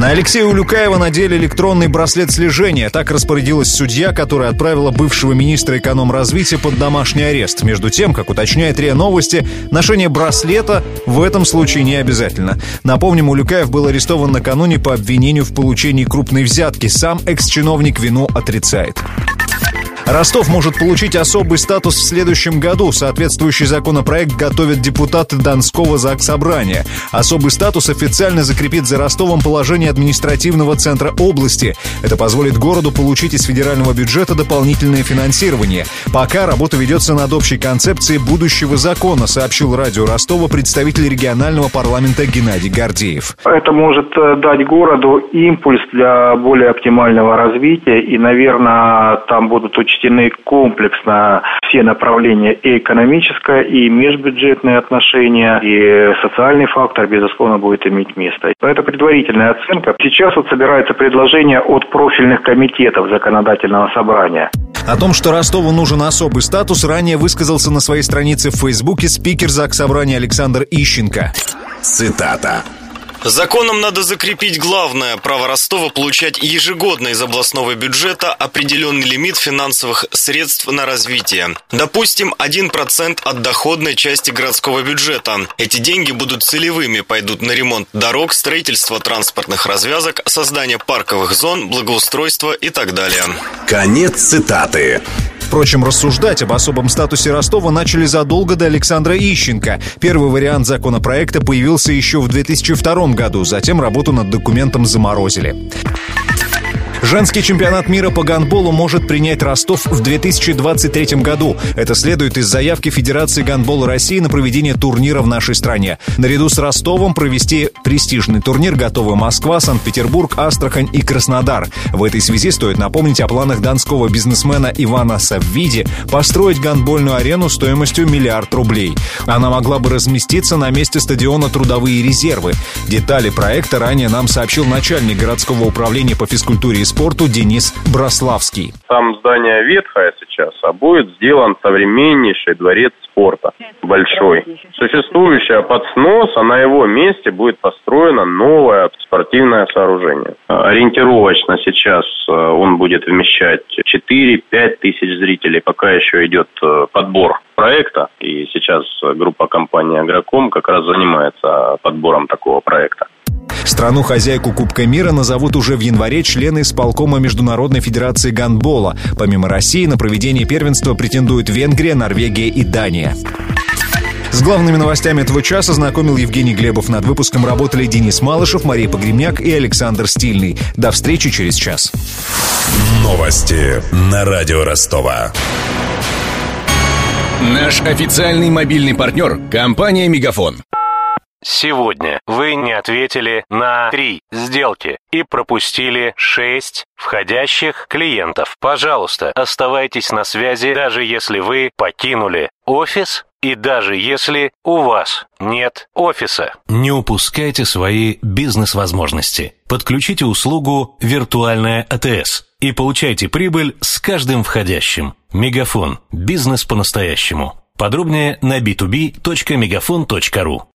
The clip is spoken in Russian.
На Алексея Улюкаева надели электронный браслет слежения. Так распорядилась судья, которая отправила бывшего министра экономразвития под домашний арест. Между тем, как уточняет РИА Новости, ношение браслета в этом случае не обязательно. Напомним, Улюкаев был арестован накануне по обвинению в получении крупной взятки. Сам экс-чиновник вину отрицает. Ростов может получить особый статус в следующем году. Соответствующий законопроект готовят депутаты Донского Заксобрания. Особый статус официально закрепит за Ростовом положение административного центра области. Это позволит городу получить из федерального бюджета дополнительное финансирование. Пока работа ведется над общей концепцией будущего закона, сообщил радио Ростова представитель регионального парламента Геннадий Гордеев. Это может э, дать городу импульс для более оптимального развития, и, наверное, там будут учтены учтены комплексно все направления и экономическое, и межбюджетные отношения, и социальный фактор, безусловно, будет иметь место. Это предварительная оценка. Сейчас вот собирается предложение от профильных комитетов законодательного собрания. О том, что Ростову нужен особый статус, ранее высказался на своей странице в Фейсбуке спикер Заксобрания Александр Ищенко. Цитата. Законом надо закрепить главное право Ростова получать ежегодно из областного бюджета определенный лимит финансовых средств на развитие. Допустим, 1% от доходной части городского бюджета. Эти деньги будут целевыми, пойдут на ремонт дорог, строительство транспортных развязок, создание парковых зон, благоустройство и так далее. Конец цитаты. Впрочем, рассуждать об особом статусе Ростова начали задолго до Александра Ищенко. Первый вариант законопроекта появился еще в 2002 году, затем работу над документом заморозили. Женский чемпионат мира по гандболу может принять Ростов в 2023 году. Это следует из заявки Федерации гандбола России на проведение турнира в нашей стране. Наряду с Ростовом провести престижный турнир готовы Москва, Санкт-Петербург, Астрахань и Краснодар. В этой связи стоит напомнить о планах донского бизнесмена Ивана Саввиди построить гандбольную арену стоимостью миллиард рублей. Она могла бы разместиться на месте стадиона «Трудовые резервы». Детали проекта ранее нам сообщил начальник городского управления по физкультуре и спорту Денис Брославский. Там здание ветхое сейчас, а будет сделан современнейший дворец спорта, большой. Существующая под снос, а на его месте будет построено новое спортивное сооружение. Ориентировочно сейчас э, он будет вмещать 4-5 тысяч зрителей, пока еще идет э, подбор проекта, и сейчас группа компании «Агроком» как раз занимается подбором такого проекта. Страну-хозяйку Кубка мира назовут уже в январе члены исполкома Международной Федерации гандбола. Помимо России на проведение первенства претендуют Венгрия, Норвегия и Дания. С главными новостями этого часа знакомил Евгений Глебов. Над выпуском работали Денис Малышев, Мария Погремняк и Александр Стильный. До встречи через час. Новости на радио Ростова. Наш официальный мобильный партнер – компания «Мегафон». Сегодня вы не ответили на три сделки и пропустили шесть входящих клиентов. Пожалуйста, оставайтесь на связи, даже если вы покинули офис и даже если у вас нет офиса. Не упускайте свои бизнес-возможности. Подключите услугу «Виртуальная АТС» и получайте прибыль с каждым входящим. Мегафон. Бизнес по-настоящему. Подробнее на b2b.мегафон.ру